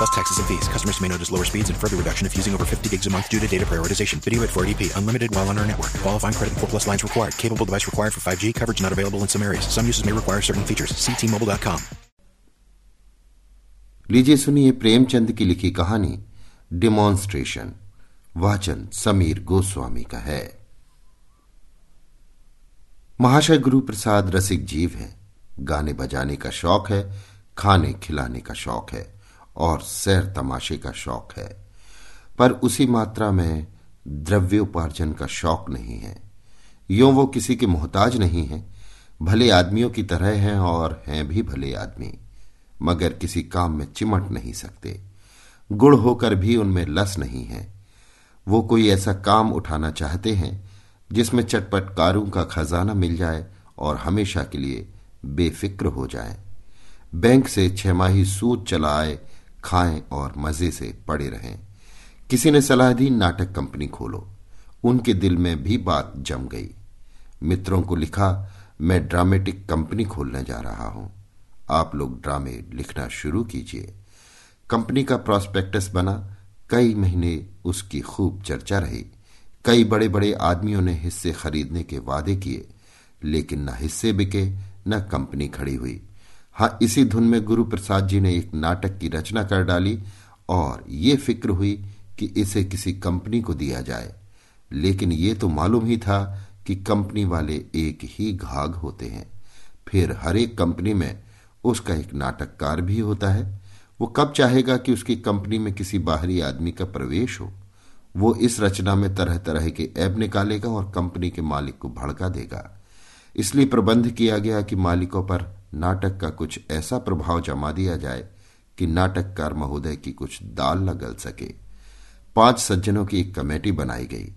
Plus taxes and fees. Customers may notice lower speeds and further reduction if using over 50 gigs a month due to data prioritization. Video at 480p. Unlimited while on our network. Qualifying credit and 4 plus lines required. Capable device required for 5G. Coverage not available in some areas. Some uses may require certain features. See T-Mobile.com. लीजिए सुनिए प्रेमचंद की लिखी कहानी demonstration वाचन समीर गोस्वामी का है महाशय गुरु प्रसाद रसिक जीव है गाने बजाने का शौक है खाने खिलाने का शौक है और सैर तमाशे का शौक है। पर उसी मात्रा में द्रव्योपार्जन का शौक नहीं है। यो वो किसी के मोहताज नहीं है। भले आदमियों की तरह हैं और हैं भी भले आदमी, मगर किसी काम में चिमट नहीं सकते। गुड़ होकर भी उनमें लस नहीं है। वो कोई ऐसा काम उठाना चाहते हैं, जिसमें चटपट कारों का खजाना मिल जाए और हमेशा के लिए बेफिक्र हो जाए। बैंक से छमाही सूद चला आए खाएँ और मज़े से पड़े रहें। किसी ने सलाह दी, नाटक कंपनी खोलो। उनके दिल में भी बात जम गई। मित्रों को लिखा, मैं ड्रामेटिक कंपनी खोलने जा रहा हूँ। आप लोग ड्रामे लिखना शुरू कीजिए। कंपनी का प्रॉस्पेक्टस बना। कई महीने उसकी खूब चर्चा रही। कई बड़े बड़े आदमियों ने हिस्से खरीदने के वादे किए, लेकिन न हिस्से बिके, न कंपनी खड़ी हुई। हाँ इसी धुन में गुरु प्रसाद जी ने एक नाटक की रचना कर डाली और ये फ़िक्र हुई कि इसे किसी कंपनी को दिया जाए। लेकिन ये तो मालूम ही था कि कंपनी वाले एक ही घाघ होते हैं। फिर हर एक कंपनी में उसका एक नाटककार भी होता है। वो कब चाहेगा कि उसकी कंपनी में किसी बाहरी आदमी का प्रवेश हो? वो इस रचना में तरह तरह के ऐप निकालेगा और कंपनी के मालिक को भड़का देगा। इसलिए प्रबंध किया गया कि मालिकों पर नाटक का कुछ ऐसा प्रभाव जमा दिया जाए कि नाटककार महोदय की कुछ दाल न गल सके। पाँच सज्जनों की एक कमेटी बनाई गई।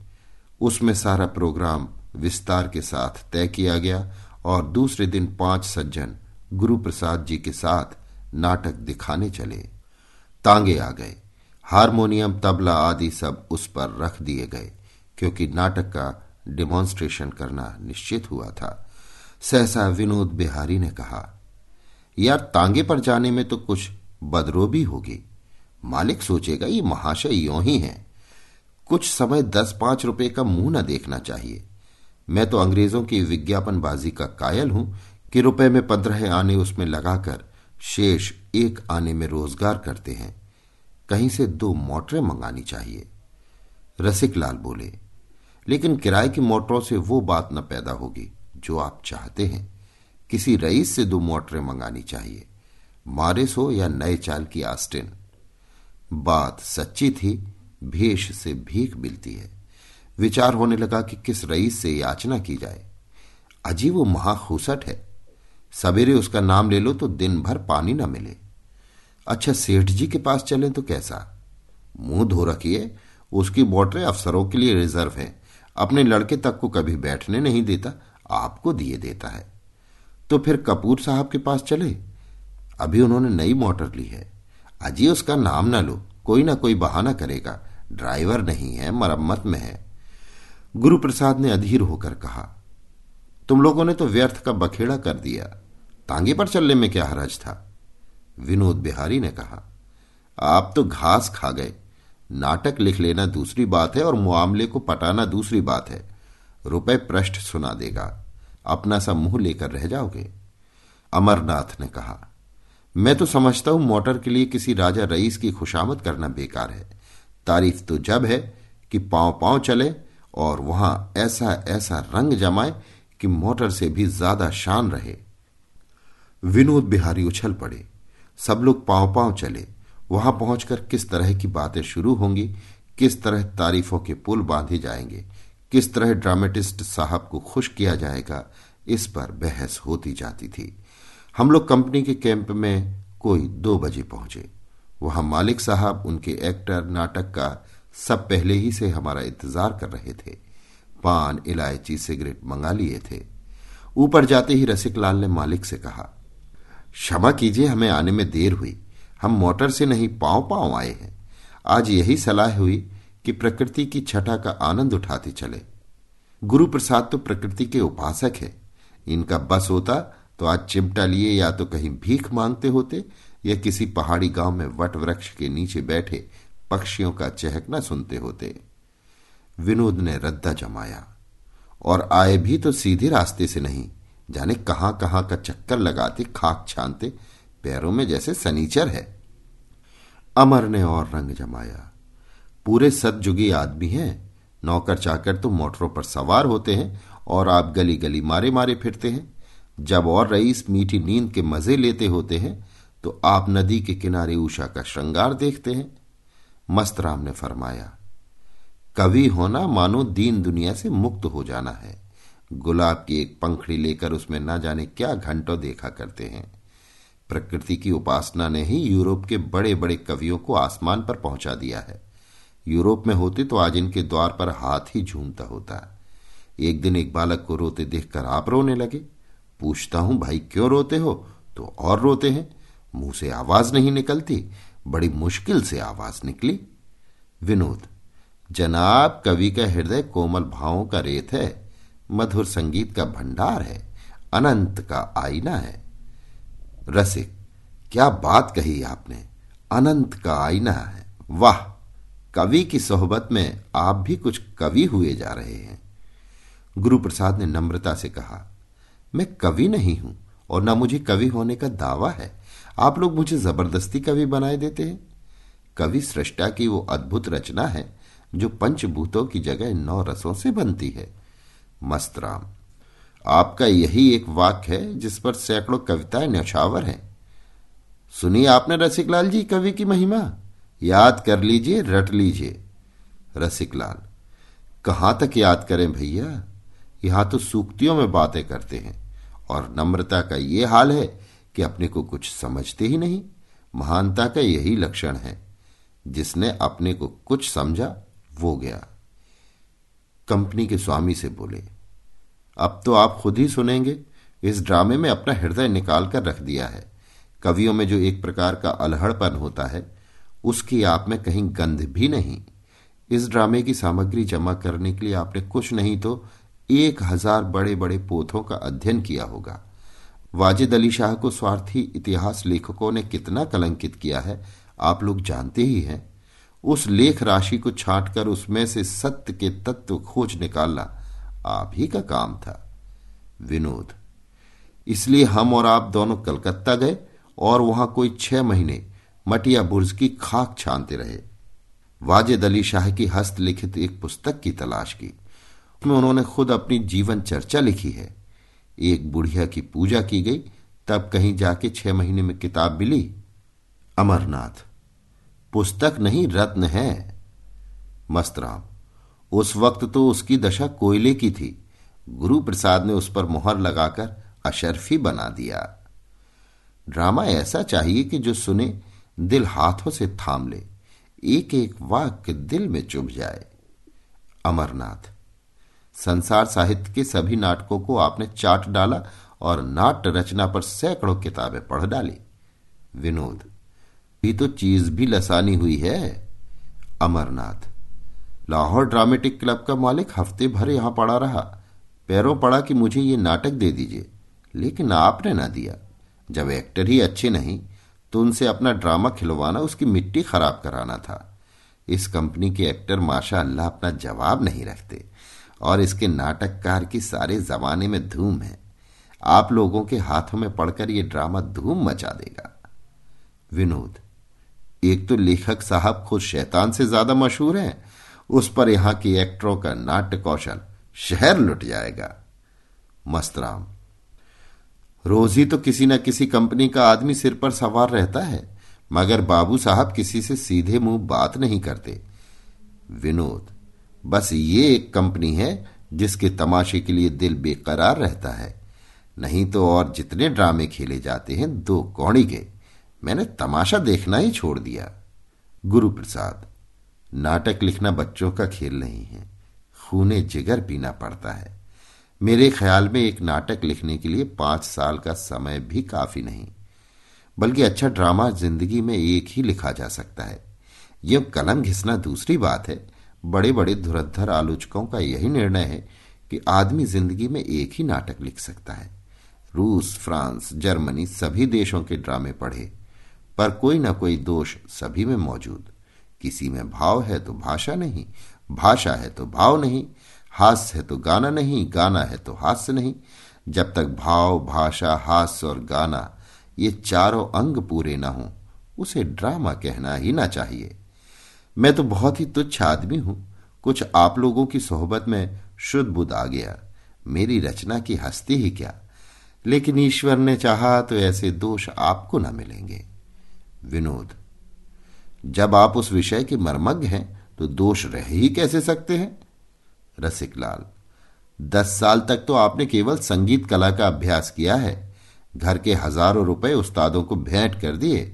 उसमें सारा प्रोग्राम विस्तार के साथ तय किया गया और दूसरे दिन पाँच सज्जन गुरु प्रसाद जी के साथ नाटक दिखाने चले। तांगे आ गए। हारमोनियम, तबला आदि सब उस पर रख दिए गए, क्योंकि नाटक का डिमॉन्स्ट्रेशन करना निश्चित हुआ था। सहसा विनोद बिहारी ने कहा, यार, तांगे पर जाने में तो कुछ बदरोबी होगी। मालिक सोचेगा, ये महाशय यो ही है। कुछ समय दस पाँच रुपए का मुँह न देखना चाहिए। मैं तो अंग्रेज़ों की विज्ञापनबाजी का कायल हूँ कि रुपए में पंद्रह आने उसमें लगाकर शेष एक आने में रोज़गार करते हैं। कहीं से दो मोटरें मंगानी चाहिए। रसिक लाल बोले, लेकिन किराए की मोटरों से वो बात न पैदा होगी। जो आप चाहते हैं। किसी रईस से दो मोटरें मंगानी चाहिए। मारिस हो या नए चाल की आस्टिन। बात सच्ची थी, भेष से भीख मिलती है। विचार होने लगा कि किस रईस से याचना की जाए। अजी वो महाखूसट है। सवेरे उसका नाम ले लो तो दिन भर पानी ना मिले। अच्छा सेठ जी के पास चले तो कैसा? मुँह धो रखिए, उसकी मोटरें अफसरों के लिए रिज़र्व हैं। अपने लड़के तक को कभी बैठने नहीं देता। आपको दिए देता है। तो फिर कपूर साहब के पास चले। अभी उन्होंने नई मोटर ली है। अजी उसका नाम ना लो। कोई ना कोई बहाना करेगा। ड्राइवर नहीं है, मरम्मत में है। गुरु प्रसाद ने अधीर होकर कहा, तुम लोगों ने तो व्यर्थ का बखेड़ा कर दिया। तांगे पर चलने में क्या हरज था? विनोद बिहारी ने कहा, आप तो घास खा गए। नाटक लिख लेना दूसरी बात है और मामले को पटाना दूसरी बात है। रुपए पृष्ठ सुना देगा। अपना सा मुँह लेकर रह जाओगे? अमरनाथ ने कहा, मैं तो समझता हूँ मोटर के लिए किसी राजा रईस की खुशामद करना बेकार है। तारीफ़ तो जब है कि पाँव पाँव चले और वहाँ ऐसा ऐसा रंग जमाए कि मोटर से भी ज़्यादा शान रहे। विनोद बिहारी उछल पड़े। सब लोग पाँव पाँव चले। वहाँ पहुंचकर किस तरह की बातें शुरू होंगी, किस तरह तारीफों के पुल बांधे जाएँगे किस तरह ड्रामेटिस्ट साहब को खुश किया जाएगा, इस पर बहस होती जाती थी। हम लोग कंपनी के कैंप में कोई दो बजे पहुँचे। वहाँ मालिक साहब, उनके एक्टर, नाटक का सब पहले ही से हमारा इंतज़ार कर रहे थे। पान, इलायची, सिगरेट मंगा लिए थे। ऊपर जाते ही रसिक लाल ने मालिक से कहा, क्षमा कीजिए, हमें आने में देर हुई। हम मोटर से नहीं पाँव पाँव आए हैं। आज यही सलाह हुई कि प्रकृति की छठा का आनंद उठाते चले। गुरु प्रसाद तो प्रकृति के उपासक है। इनका बस होता तो आज चिमटा लिए या तो कहीं भीख मांगते होते या किसी पहाड़ी गाँव में वट वृक्ष के नीचे बैठे पक्षियों का चहकना सुनते होते। विनोद ने रद्दा जमाया और आए भी तो सीधे रास्ते से नहीं, जाने कहाँ कहाँ का चक्कर लगाते, खाक छानते, पैरों में जैसे सनीचर है। अमर ने और रंग जमाया। पूरे सदजुगी आदमी हैं। नौकर चाकर तो मोटरों पर सवार होते हैं और आप गली गली मारे मारे फिरते हैं। जब और रईस मीठी नींद के मज़े लेते होते हैं तो आप नदी के किनारे उषा का श्रृंगार देखते हैं। मस्तराम ने फरमाया, कवि होना मानो दीन दुनिया से मुक्त हो जाना है। गुलाब की एक पंखड़ी लेकर उसमें न जाने क्या घंटों देखा करते हैं। प्रकृति की उपासना ने ही यूरोप के बड़े बड़े कवियों को आसमान पर पहुँचा दिया है। यूरोप में होते तो आज इनके द्वार पर हाथ ही झूमता होता। एक दिन एक बालक को रोते देखकर आप रोने लगे। पूछता हूँ, भाई क्यों रोते हो? तो और रोते हैं। मुँह से आवाज़ नहीं निकलती, बड़ी मुश्किल से आवाज़ निकली। विनोद, जनाब, कवि का हृदय कोमल भावों का रेत है, मधुर संगीत का भंडार है, अनंत का आईना है। रसिक, क्या बात कही आपने, अनंत का आईना है, वाह! कवि की सोहबत में आप भी कुछ कवि हुए जा रहे हैं। गुरु प्रसाद ने नम्रता से कहा, मैं कवि नहीं हूँ और न मुझे कवि होने का दावा है। आप लोग मुझे ज़बरदस्ती कवि बनाए देते हैं। कवि सृष्टा की वो अद्भुत रचना है, जो पंचभूतों की जगह नौ रसों से बनती है। मस्तराम आपका यही एक वाक्य है जिस पर सैकड़ों कविताएँ न्यौछावर हैं। सुनिए आपने रसिकलाल जी कवि की महिमा। याद कर लीजिए, रट लीजिए। रसिकलाल कहाँ तक याद करें भैया? यहाँ तो सूक्तियों में बातें करते हैं और नम्रता का ये हाल है कि अपने को कुछ समझते ही नहीं। महानता का यही लक्षण है। जिसने अपने को कुछ समझा, वो गया। कंपनी के स्वामी से बोले, अब तो आप खुद ही सुनेंगे, इस ड्रामे में अपना हृदय निकाल कर रख दिया है। कवियों में जो एक प्रकार का अलहड़पन होता है उसकी आप में कहीं गंध भी नहीं। इस ड्रामे की सामग्री जमा करने के लिए आपने कुछ नहीं तो एक हज़ार बड़े बड़े पोथों का अध्ययन किया होगा। वाजिद अली शाह को स्वार्थी इतिहास लेखकों ने कितना कलंकित किया है, आप लोग जानते ही हैं। उस लेख राशि को छांटकर उसमें से सत्य के तत्व खोज निकालना आप ही का काम था। विनोद, इसलिए हम और आप दोनों कलकत्ता गए और वहाँ कोई छह महीने मटिया बुर्ज की खाक छानते रहे। वाजिद अली शाह की हस्तलिखित एक पुस्तक की तलाश की। उसमें उन्होंने खुद अपनी जीवन चर्चा लिखी है। एक बुढ़िया की पूजा की गई, तब कहीं जाके छह महीने में किताब मिली, अमरनाथ। पुस्तक नहीं, रत्न है। मस्तराम उस वक्त तो उसकी दशा कोयले की थी। गुरु प्रसाद ने उस पर मोहर लगाकर अशरफी बना दिया। ड्रामा ऐसा चाहिए कि जो सुने दिल हाथों से थाम ले एक एक वाक्य दिल में चुभ जाए। अमरनाथ, संसार साहित्य के सभी नाटकों को आपने चाट डाला और नाट्य रचना पर सैकड़ों किताबें पढ़ डाली। विनोद भी तो चीज़ भी लसानी हुई है। अमरनाथ, लाहौर ड्रामेटिक क्लब का मालिक हफ़्ते भर यहाँ पड़ा रहा। पैरों पड़ा कि मुझे ये नाटक दे दीजिए, लेकिन आपने ना दिया। जब एक्टर ही अच्छे नहीं तो उनसे अपना ड्रामा खिलवाना, उसकी मिट्टी खराब कराना था। इस कंपनी के एक्टर माशा अल्लाह अपना जवाब नहीं रखते और इसके नाटककार की सारे जमाने में धूम है। आप लोगों के हाथों में पड़कर यह ड्रामा धूम मचा देगा। विनोद, एक तो लेखक साहब खुद शैतान से ज़्यादा मशहूर हैं, उस पर यहाँ के एक्टरों का नाट्य कौशल शहर लुट जाएगा। मस्तराम रोज ही तो किसी न किसी कंपनी का आदमी सिर पर सवार रहता है, मगर बाबू साहब किसी से सीधे मुँह बात नहीं करते। विनोद, बस ये एक कंपनी है जिसके तमाशे के लिए दिल बेकरार रहता है। नहीं तो और जितने ड्रामे खेले जाते हैं दो कौड़ी के। मैंने तमाशा देखना ही छोड़ दिया। गुरु प्रसाद नाटक लिखना बच्चों का खेल नहीं है, खूने जिगर पीना पड़ता है। मेरे ख्याल में एक नाटक लिखने के लिए पाँच साल का समय भी काफ़ी नहीं, बल्कि अच्छा ड्रामा ज़िंदगी में एक ही लिखा जा सकता है। यह कलम घिसना दूसरी बात है। बड़े बड़े धुरंधर आलोचकों का यही निर्णय है कि आदमी ज़िंदगी में एक ही नाटक लिख सकता है। रूस, फ्रांस, जर्मनी सभी देशों के ड्रामे पढ़े, पर कोई ना कोई दोष सभी में मौजूद। किसी में भाव है तो भाषा नहीं, भाषा है तो भाव नहीं हास्य है तो गाना नहीं, गाना है तो हास्य नहीं। जब तक भाव, भाषा, हास्य और गाना, ये चारों अंग पूरे ना हों, उसे ड्रामा कहना ही ना चाहिए। मैं तो बहुत ही तुच्छ आदमी हूँ। कुछ आप लोगों की सोहबत में शुद्ध बुद्ध आ गया। मेरी रचना की हस्ती ही क्या? लेकिन ईश्वर ने चाहा तो ऐसे दोष आपको ना मिलेंगे। विनोद, जब आप उस विषय के मर्मज्ञ हैं तो दोष रह ही कैसे सकते हैं? रसिक लाल। दस साल तक तो आपने केवल संगीत कला का अभ्यास किया है। घर के हज़ारों रुपए उस्तादों को भेंट कर दिए।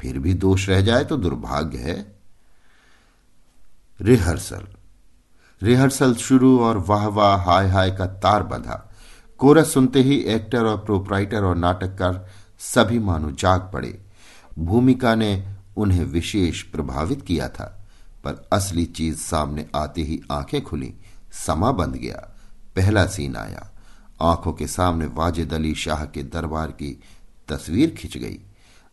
फिर भी दोष रह जाए तो दुर्भाग्य है। रिहर्सल। रिहर्सल शुरू और वाह वाह हाय हाय का तार बंधा। कोरस सुनते ही एक्टर और प्रोपराइटर और नाटककार सभी मानो जाग पड़े। भूमिका ने उन्हें विशेष प्रभावित किया था। पर असली चीज़ सामने आते ही आँखें खुली। समा बंद गया। पहला सीन आया। आँखों के सामने वाजिद अली शाह के दरबार की तस्वीर खिंच गई।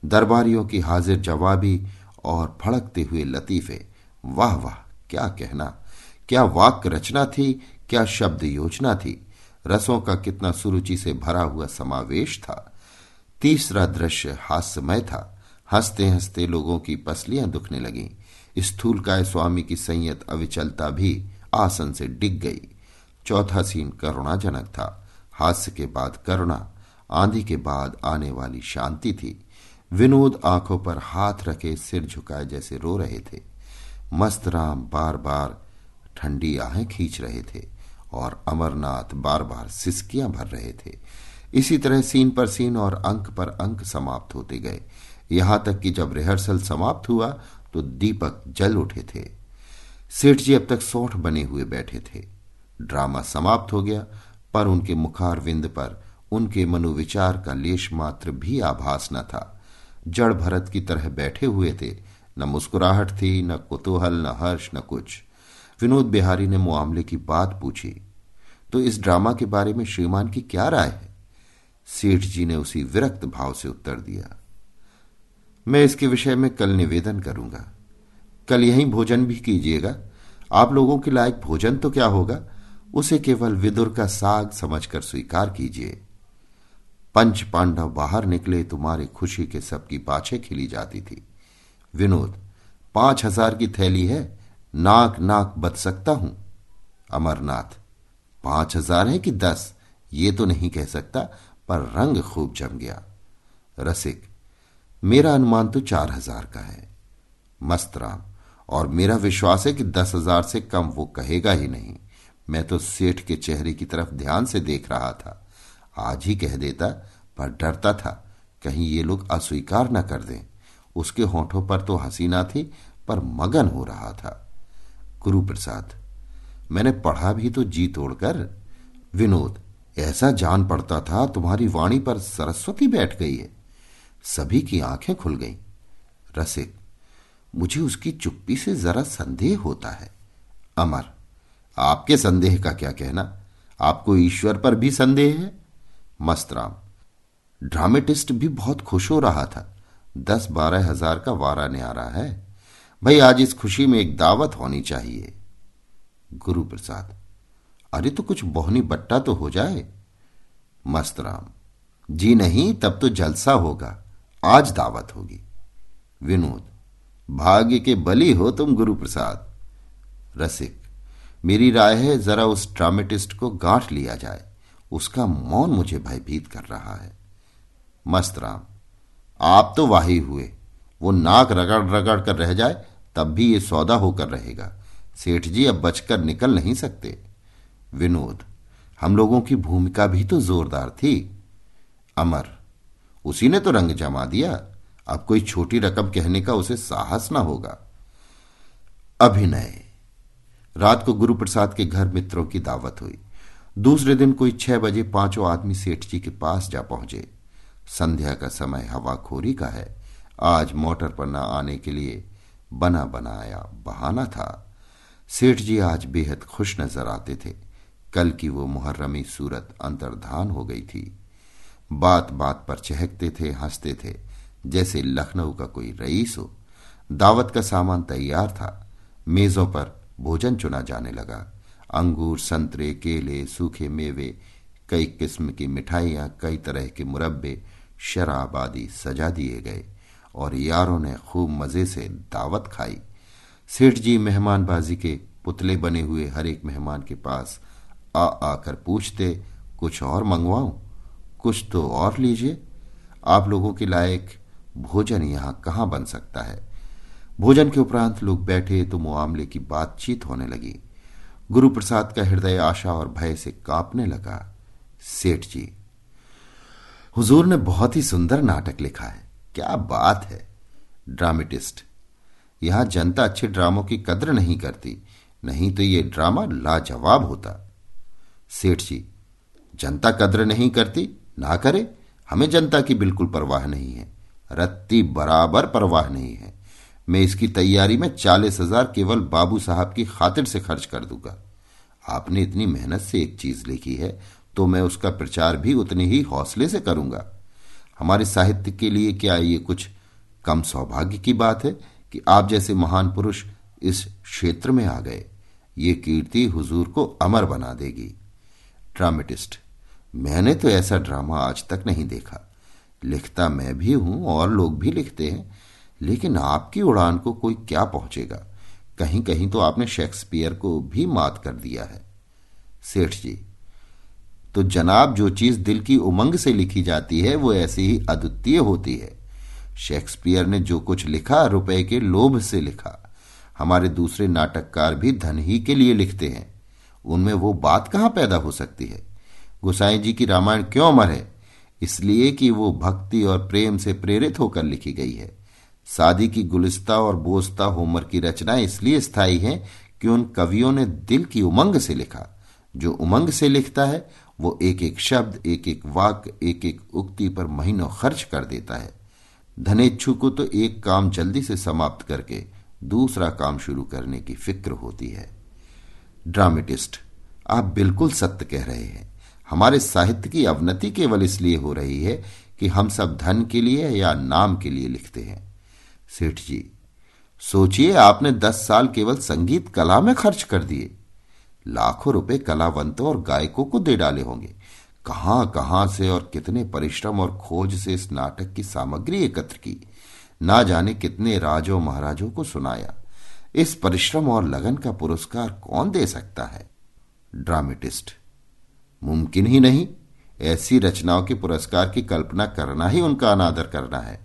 दरबारियों की हाजिर जवाबी और फड़कते हुए लतीफे, वाह वाह, क्या कहना? क्या वाक्य रचना थी? क्या शब्द योजना थी? रसों का कितना सुरुचि से भरा हुआ समावेश था। तीसरा दृश्य हास्यमय था। हँसते हँसते लोगों की पसलियाँ दुखने लगी। स्थूल काय स्वामी की संयत अविचलता भी आसन से डिग गई। चौथा सीन करुणाजनक था। हास्य के बाद करुणा, आंधी के बाद आने वाली शांति थी। विनोद आँखों पर हाथ रखे सिर झुकाए जैसे रो रहे थे। मस्त राम बार बार ठंडी आहें खींच रहे थे और अमरनाथ बार बार सिसकियाँ भर रहे थे। इसी तरह सीन पर सीन और अंक पर अंक समाप्त होते गए। यहाँ तक कि जब रिहर्सल समाप्त हुआ तो दीपक जल उठे थे। सेठ जी अब तक सौठ बने हुए बैठे थे। ड्रामा समाप्त हो गया, पर उनके मुखार विंद पर उनके मनोविचार का लेश मात्र भी आभास न था। जड़ भरत की तरह बैठे हुए थे। न मुस्कुराहट थी, न कुतूहल, न हर्ष, न कुछ। विनोद बिहारी ने मामले की बात पूछी तो इस ड्रामा के बारे में श्रीमान की क्या राय है? सेठ जी ने उसी विरक्त भाव से उत्तर दिया मैं इसके विषय में कल निवेदन करूँगा। कल यहीं भोजन भी कीजिएगा। आप लोगों के लायक भोजन तो क्या होगा? उसे केवल विदुर का साग समझकर स्वीकार कीजिए। पंच पांडव बाहर निकले, तुम्हारी खुशी के सबकी पाछे खिली जाती थी। विनोद, पाँच हज़ार की थैली है, नाक नाक बच सकता हूँ। अमरनाथ, पाँच हज़ार है कि दस? ये तो नहीं कह सकता, पर रंग खूब जम गया। रसिक मेरा अनुमान तो चार हज़ार का है। मस्त राम। और मेरा विश्वास है कि दस हज़ार से कम वो कहेगा ही नहीं। मैं तो सेठ के चेहरे की तरफ़ ध्यान से देख रहा था। आज ही कह देता, पर डरता था, कहीं ये लोग अस्वीकार न कर दें। उसके होठों पर तो हसीना थी, पर मगन हो रहा था। गुरु प्रसाद मैंने पढ़ा भी तो जी तोड़कर। विनोद, ऐसा जान पड़ता था, तुम्हारी वाणी पर सरस्वती बैठ गई है। सभी की आँखें खुल गईं। रसिक, मुझे उसकी चुप्पी से जरा संदेह होता है। अमर, आपके संदेह का क्या कहना? आपको ईश्वर पर भी संदेह है? मस्तराम ड्रामेटिस्ट भी बहुत खुश हो रहा था। दस बारह हज़ार का वारा ने आ रहा है। भाई, आज इस खुशी में एक दावत होनी चाहिए। गुरु प्रसाद अरे तो कुछ बोहनी बट्टा तो हो जाए। मस्तराम, जी नहीं, तब तो जलसा होगा। आज दावत होगी। विनोद, भाग्य के बली हो तुम गुरु प्रसाद रसिक, मेरी राय है जरा उस ड्रामेटिस्ट को गांठ लिया जाए। उसका मौन मुझे भयभीत कर रहा है। मस्त राम, आप तो वाही हुए। वो नाक रगड़ रगड़ कर रह जाए, तब भी ये सौदा होकर रहेगा। सेठ जी अब बचकर निकल नहीं सकते। विनोद, हम लोगों की भूमिका भी तो जोरदार थी। अमर उसी ने तो रंग जमा दिया। अब कोई छोटी रकम कहने का उसे साहस ना होगा। अभिनय। रात को गुरु प्रसाद के घर मित्रों की दावत हुई। दूसरे दिन कोई छह बजे पाँचों आदमी सेठ जी के पास जा पहुँचे। संध्या का समय हवाखोरी का है। आज मोटर पर न आने के लिए बना बनाया बहाना था। सेठ जी आज बेहद खुश नज़र आते थे। कल की वो मुहर्रमी सूरत अंतर्धान हो गई थी। बात बात पर चहकते थे, हँसते थे। जैसे लखनऊ का कोई रईस हो। दावत का सामान तैयार था। मेजों पर भोजन चुना जाने लगा। अंगूर, संतरे, केले, सूखे मेवे, कई किस्म की मिठाइयाँ, कई तरह के मुरब्बे, शराब आदि सजा दिए गए और यारों ने खूब मज़े से दावत खाई। सेठ जी मेहमानबाजी के पुतले बने हुए हर एक मेहमान के पास आ आकर पूछते, कुछ और मंगवाऊं? कुछ तो और लीजिए। आप लोगों के लायक भोजन यहाँ कहाँ बन सकता है? भोजन के उपरांत लोग बैठे तो मुआमले की बातचीत होने लगी। गुरु प्रसाद का हृदय आशा और भय से कांपने लगा। सेठ जी, हुजूर ने बहुत ही सुंदर नाटक लिखा है। क्या बात है। ड्रामेटिस्ट, यहाँ जनता अच्छे ड्रामों की कद्र नहीं करती। नहीं तो ये ड्रामा लाजवाब होता। सेठ जी, जनता कद्र नहीं करती? ना करे, हमें जनता की बिल्कुल परवाह नहीं है। रत्ती बराबर परवाह नहीं है। मैं इसकी तैयारी में चालीस हज़ार केवल बाबू साहब की खातिर से खर्च कर दूँगा। आपने इतनी मेहनत से एक चीज़ लिखी है तो मैं उसका प्रचार भी उतने ही हौसले से करूँगा। हमारे साहित्य के लिए क्या ये कुछ कम सौभाग्य की बात है कि आप जैसे महान पुरुष इस क्षेत्र में आ गए। ये कीर्ति हुजूर को अमर बना देगी। ड्रामेटिस्ट मैंने तो ऐसा ड्रामा आज तक नहीं देखा। लिखता मैं भी हूँ और लोग भी लिखते हैं, लेकिन आपकी उड़ान को कोई क्या पहुंचेगा? कहीं कहीं तो आपने शेक्सपियर को भी मात कर दिया है। सेठ जी तो जनाब जो चीज़ दिल की उमंग से लिखी जाती है, वो ऐसी ही अद्वितीय होती है। शेक्सपियर ने जो कुछ लिखा, रुपए के लोभ से लिखा। हमारे दूसरे नाटककार भी धन ही के लिए लिखते हैं। उनमें वो बात कहाँ पैदा हो सकती है? गुसाई जी की रामायण क्यों अमर है? इसलिए कि वो भक्ति और प्रेम से प्रेरित होकर लिखी गई है। सादी की गुलिस्ता और बोस्ता होमर की रचनाएँ इसलिए स्थायी हैं कि उन कवियों ने दिल की उमंग से लिखा। जो उमंग से लिखता है, वो एक एक शब्द एक एक वाक्य एक एक उक्ति पर महीनों खर्च कर देता है। धनेच्छु को तो एक काम जल्दी से समाप्त करके दूसरा काम शुरू करने की फ़िक्र होती है। ड्रामेटिस्ट, आप बिल्कुल सत्य कह रहे हैं। हमारे साहित्य की अवनति केवल इसलिए हो रही है कि हम सब धन के लिए या नाम के लिए लिखते हैं। सेठ जी, सोचिए आपने दस साल केवल संगीत कला में खर्च कर दिए। लाखों रुपए कलावंतों और गायकों को दे डाले होंगे। कहाँ कहाँ से और कितने परिश्रम और खोज से इस नाटक की सामग्री एकत्र की। ना जाने कितने राजों महाराजों को सुनाया। इस परिश्रम और लगन का पुरस्कार कौन दे सकता है? ड्रामेटिस्ट मुमकिन ही नहीं। ऐसी रचनाओं के पुरस्कार की कल्पना करना ही उनका अनादर करना है।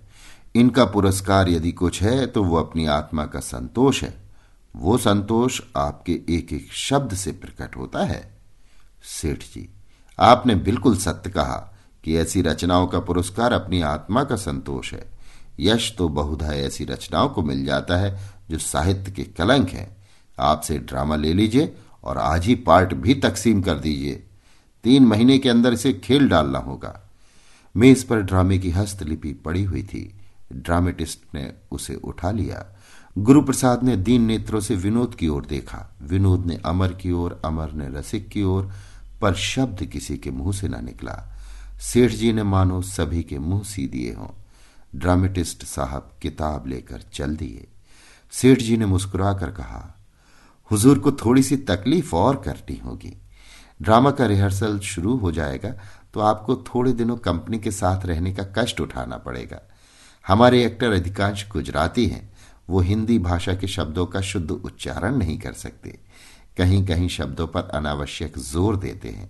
इनका पुरस्कार यदि कुछ है तो वो अपनी आत्मा का संतोष है। वो संतोष आपके एक एक शब्द से प्रकट होता है। सेठ जी, आपने बिल्कुल सत्य कहा कि ऐसी रचनाओं का पुरस्कार अपनी आत्मा का संतोष है। यश तो बहुधा ऐसी रचनाओं को मिल जाता है जो साहित्य के कलंक हैं। आपसे ड्रामा ले लीजिए और आज ही पार्ट भी तकसीम कर दीजिए। तीन महीने के अंदर इसे खेल डालना होगा। मेज पर ड्रामे की हस्तलिपि पड़ी हुई थी। ड्रामेटिस्ट ने उसे उठा लिया। गुरु प्रसाद ने दीन नेत्रों से विनोद की ओर देखा। विनोद ने अमर की ओर, अमर ने रसिक की ओर, पर शब्द किसी के मुँह से न निकला। सेठ जी ने मानो सभी के मुँह सी दिए हों। ड्रामेटिस्ट साहब किताब लेकर चल दिए। सेठ जी ने मुस्कुराकर कहा, हुजूर को थोड़ी सी तकलीफ़ और करनी होगी। ड्रामा का रिहर्सल शुरू हो जाएगा तो आपको थोड़े दिनों कंपनी के साथ रहने का कष्ट उठाना पड़ेगा। हमारे एक्टर अधिकांश गुजराती हैं। वो हिंदी भाषा के शब्दों का शुद्ध उच्चारण नहीं कर सकते। कहीं कहीं शब्दों पर अनावश्यक ज़ोर देते हैं।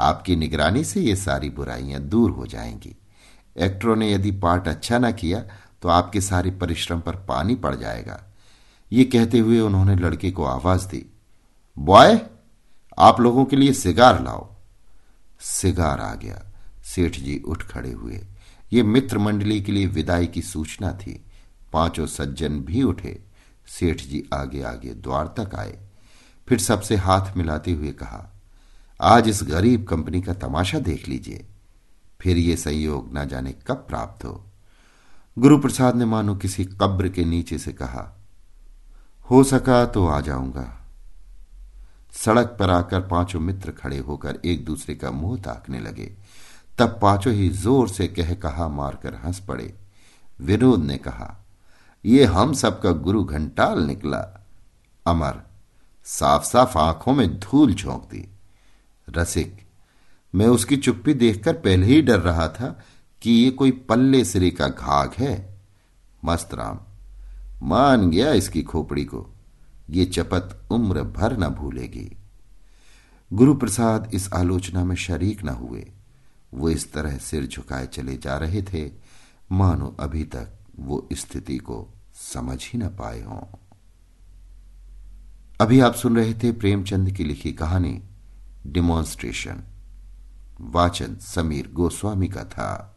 आपकी निगरानी से ये सारी बुराइयाँ दूर हो जाएँगी। एक्टरों ने यदि पार्ट अच्छा ना किया तो आपके सारे परिश्रम पर पानी पड़ जाएगा। ये कहते हुए उन्होंने लड़के को आवाज़ दी, बॉय आप लोगों के लिए सिगार लाओ। सिगार आ गया। सेठ जी उठ खड़े हुए। ये मित्र मंडली के लिए विदाई की सूचना थी। पाँचों सज्जन भी उठे। सेठ जी आगे आगे द्वार तक आए। फिर सबसे हाथ मिलाते हुए कहा, आज इस गरीब कंपनी का तमाशा देख लीजिए। फिर ये संयोग न जाने कब प्राप्त हो? गुरु प्रसाद ने मानो किसी कब्र के नीचे से कहा, हो सका तो आ जाऊँगा। सड़क पर आकर पाँचों मित्र खड़े होकर एक दूसरे का मुँह ताकने लगे। तब पाँचों ही ज़ोर से कह कहा मारकर हंस पड़े। विनोद ने कहा यह हम सबका गुरु घंटाल निकला। अमर साफ़ साफ़ आँखों में धूल झोंक दी। रसिक, मैं उसकी चुप्पी देखकर पहले ही डर रहा था कि ये कोई पल्ले सिरे का घाघ है। मस्त राम, मान गया इसकी खोपड़ी को। ये चपत उम्र भर न भूलेगी। गुरु प्रसाद इस आलोचना में शरीक न हुए। वो इस तरह सिर झुकाए चले जा रहे थे। मानो अभी तक वो स्थिति को समझ ही न पाए हों। अभी आप सुन रहे थे प्रेमचंद की लिखी कहानी डिमॉन्स्ट्रेशन वाचन समीर गोस्वामी का था।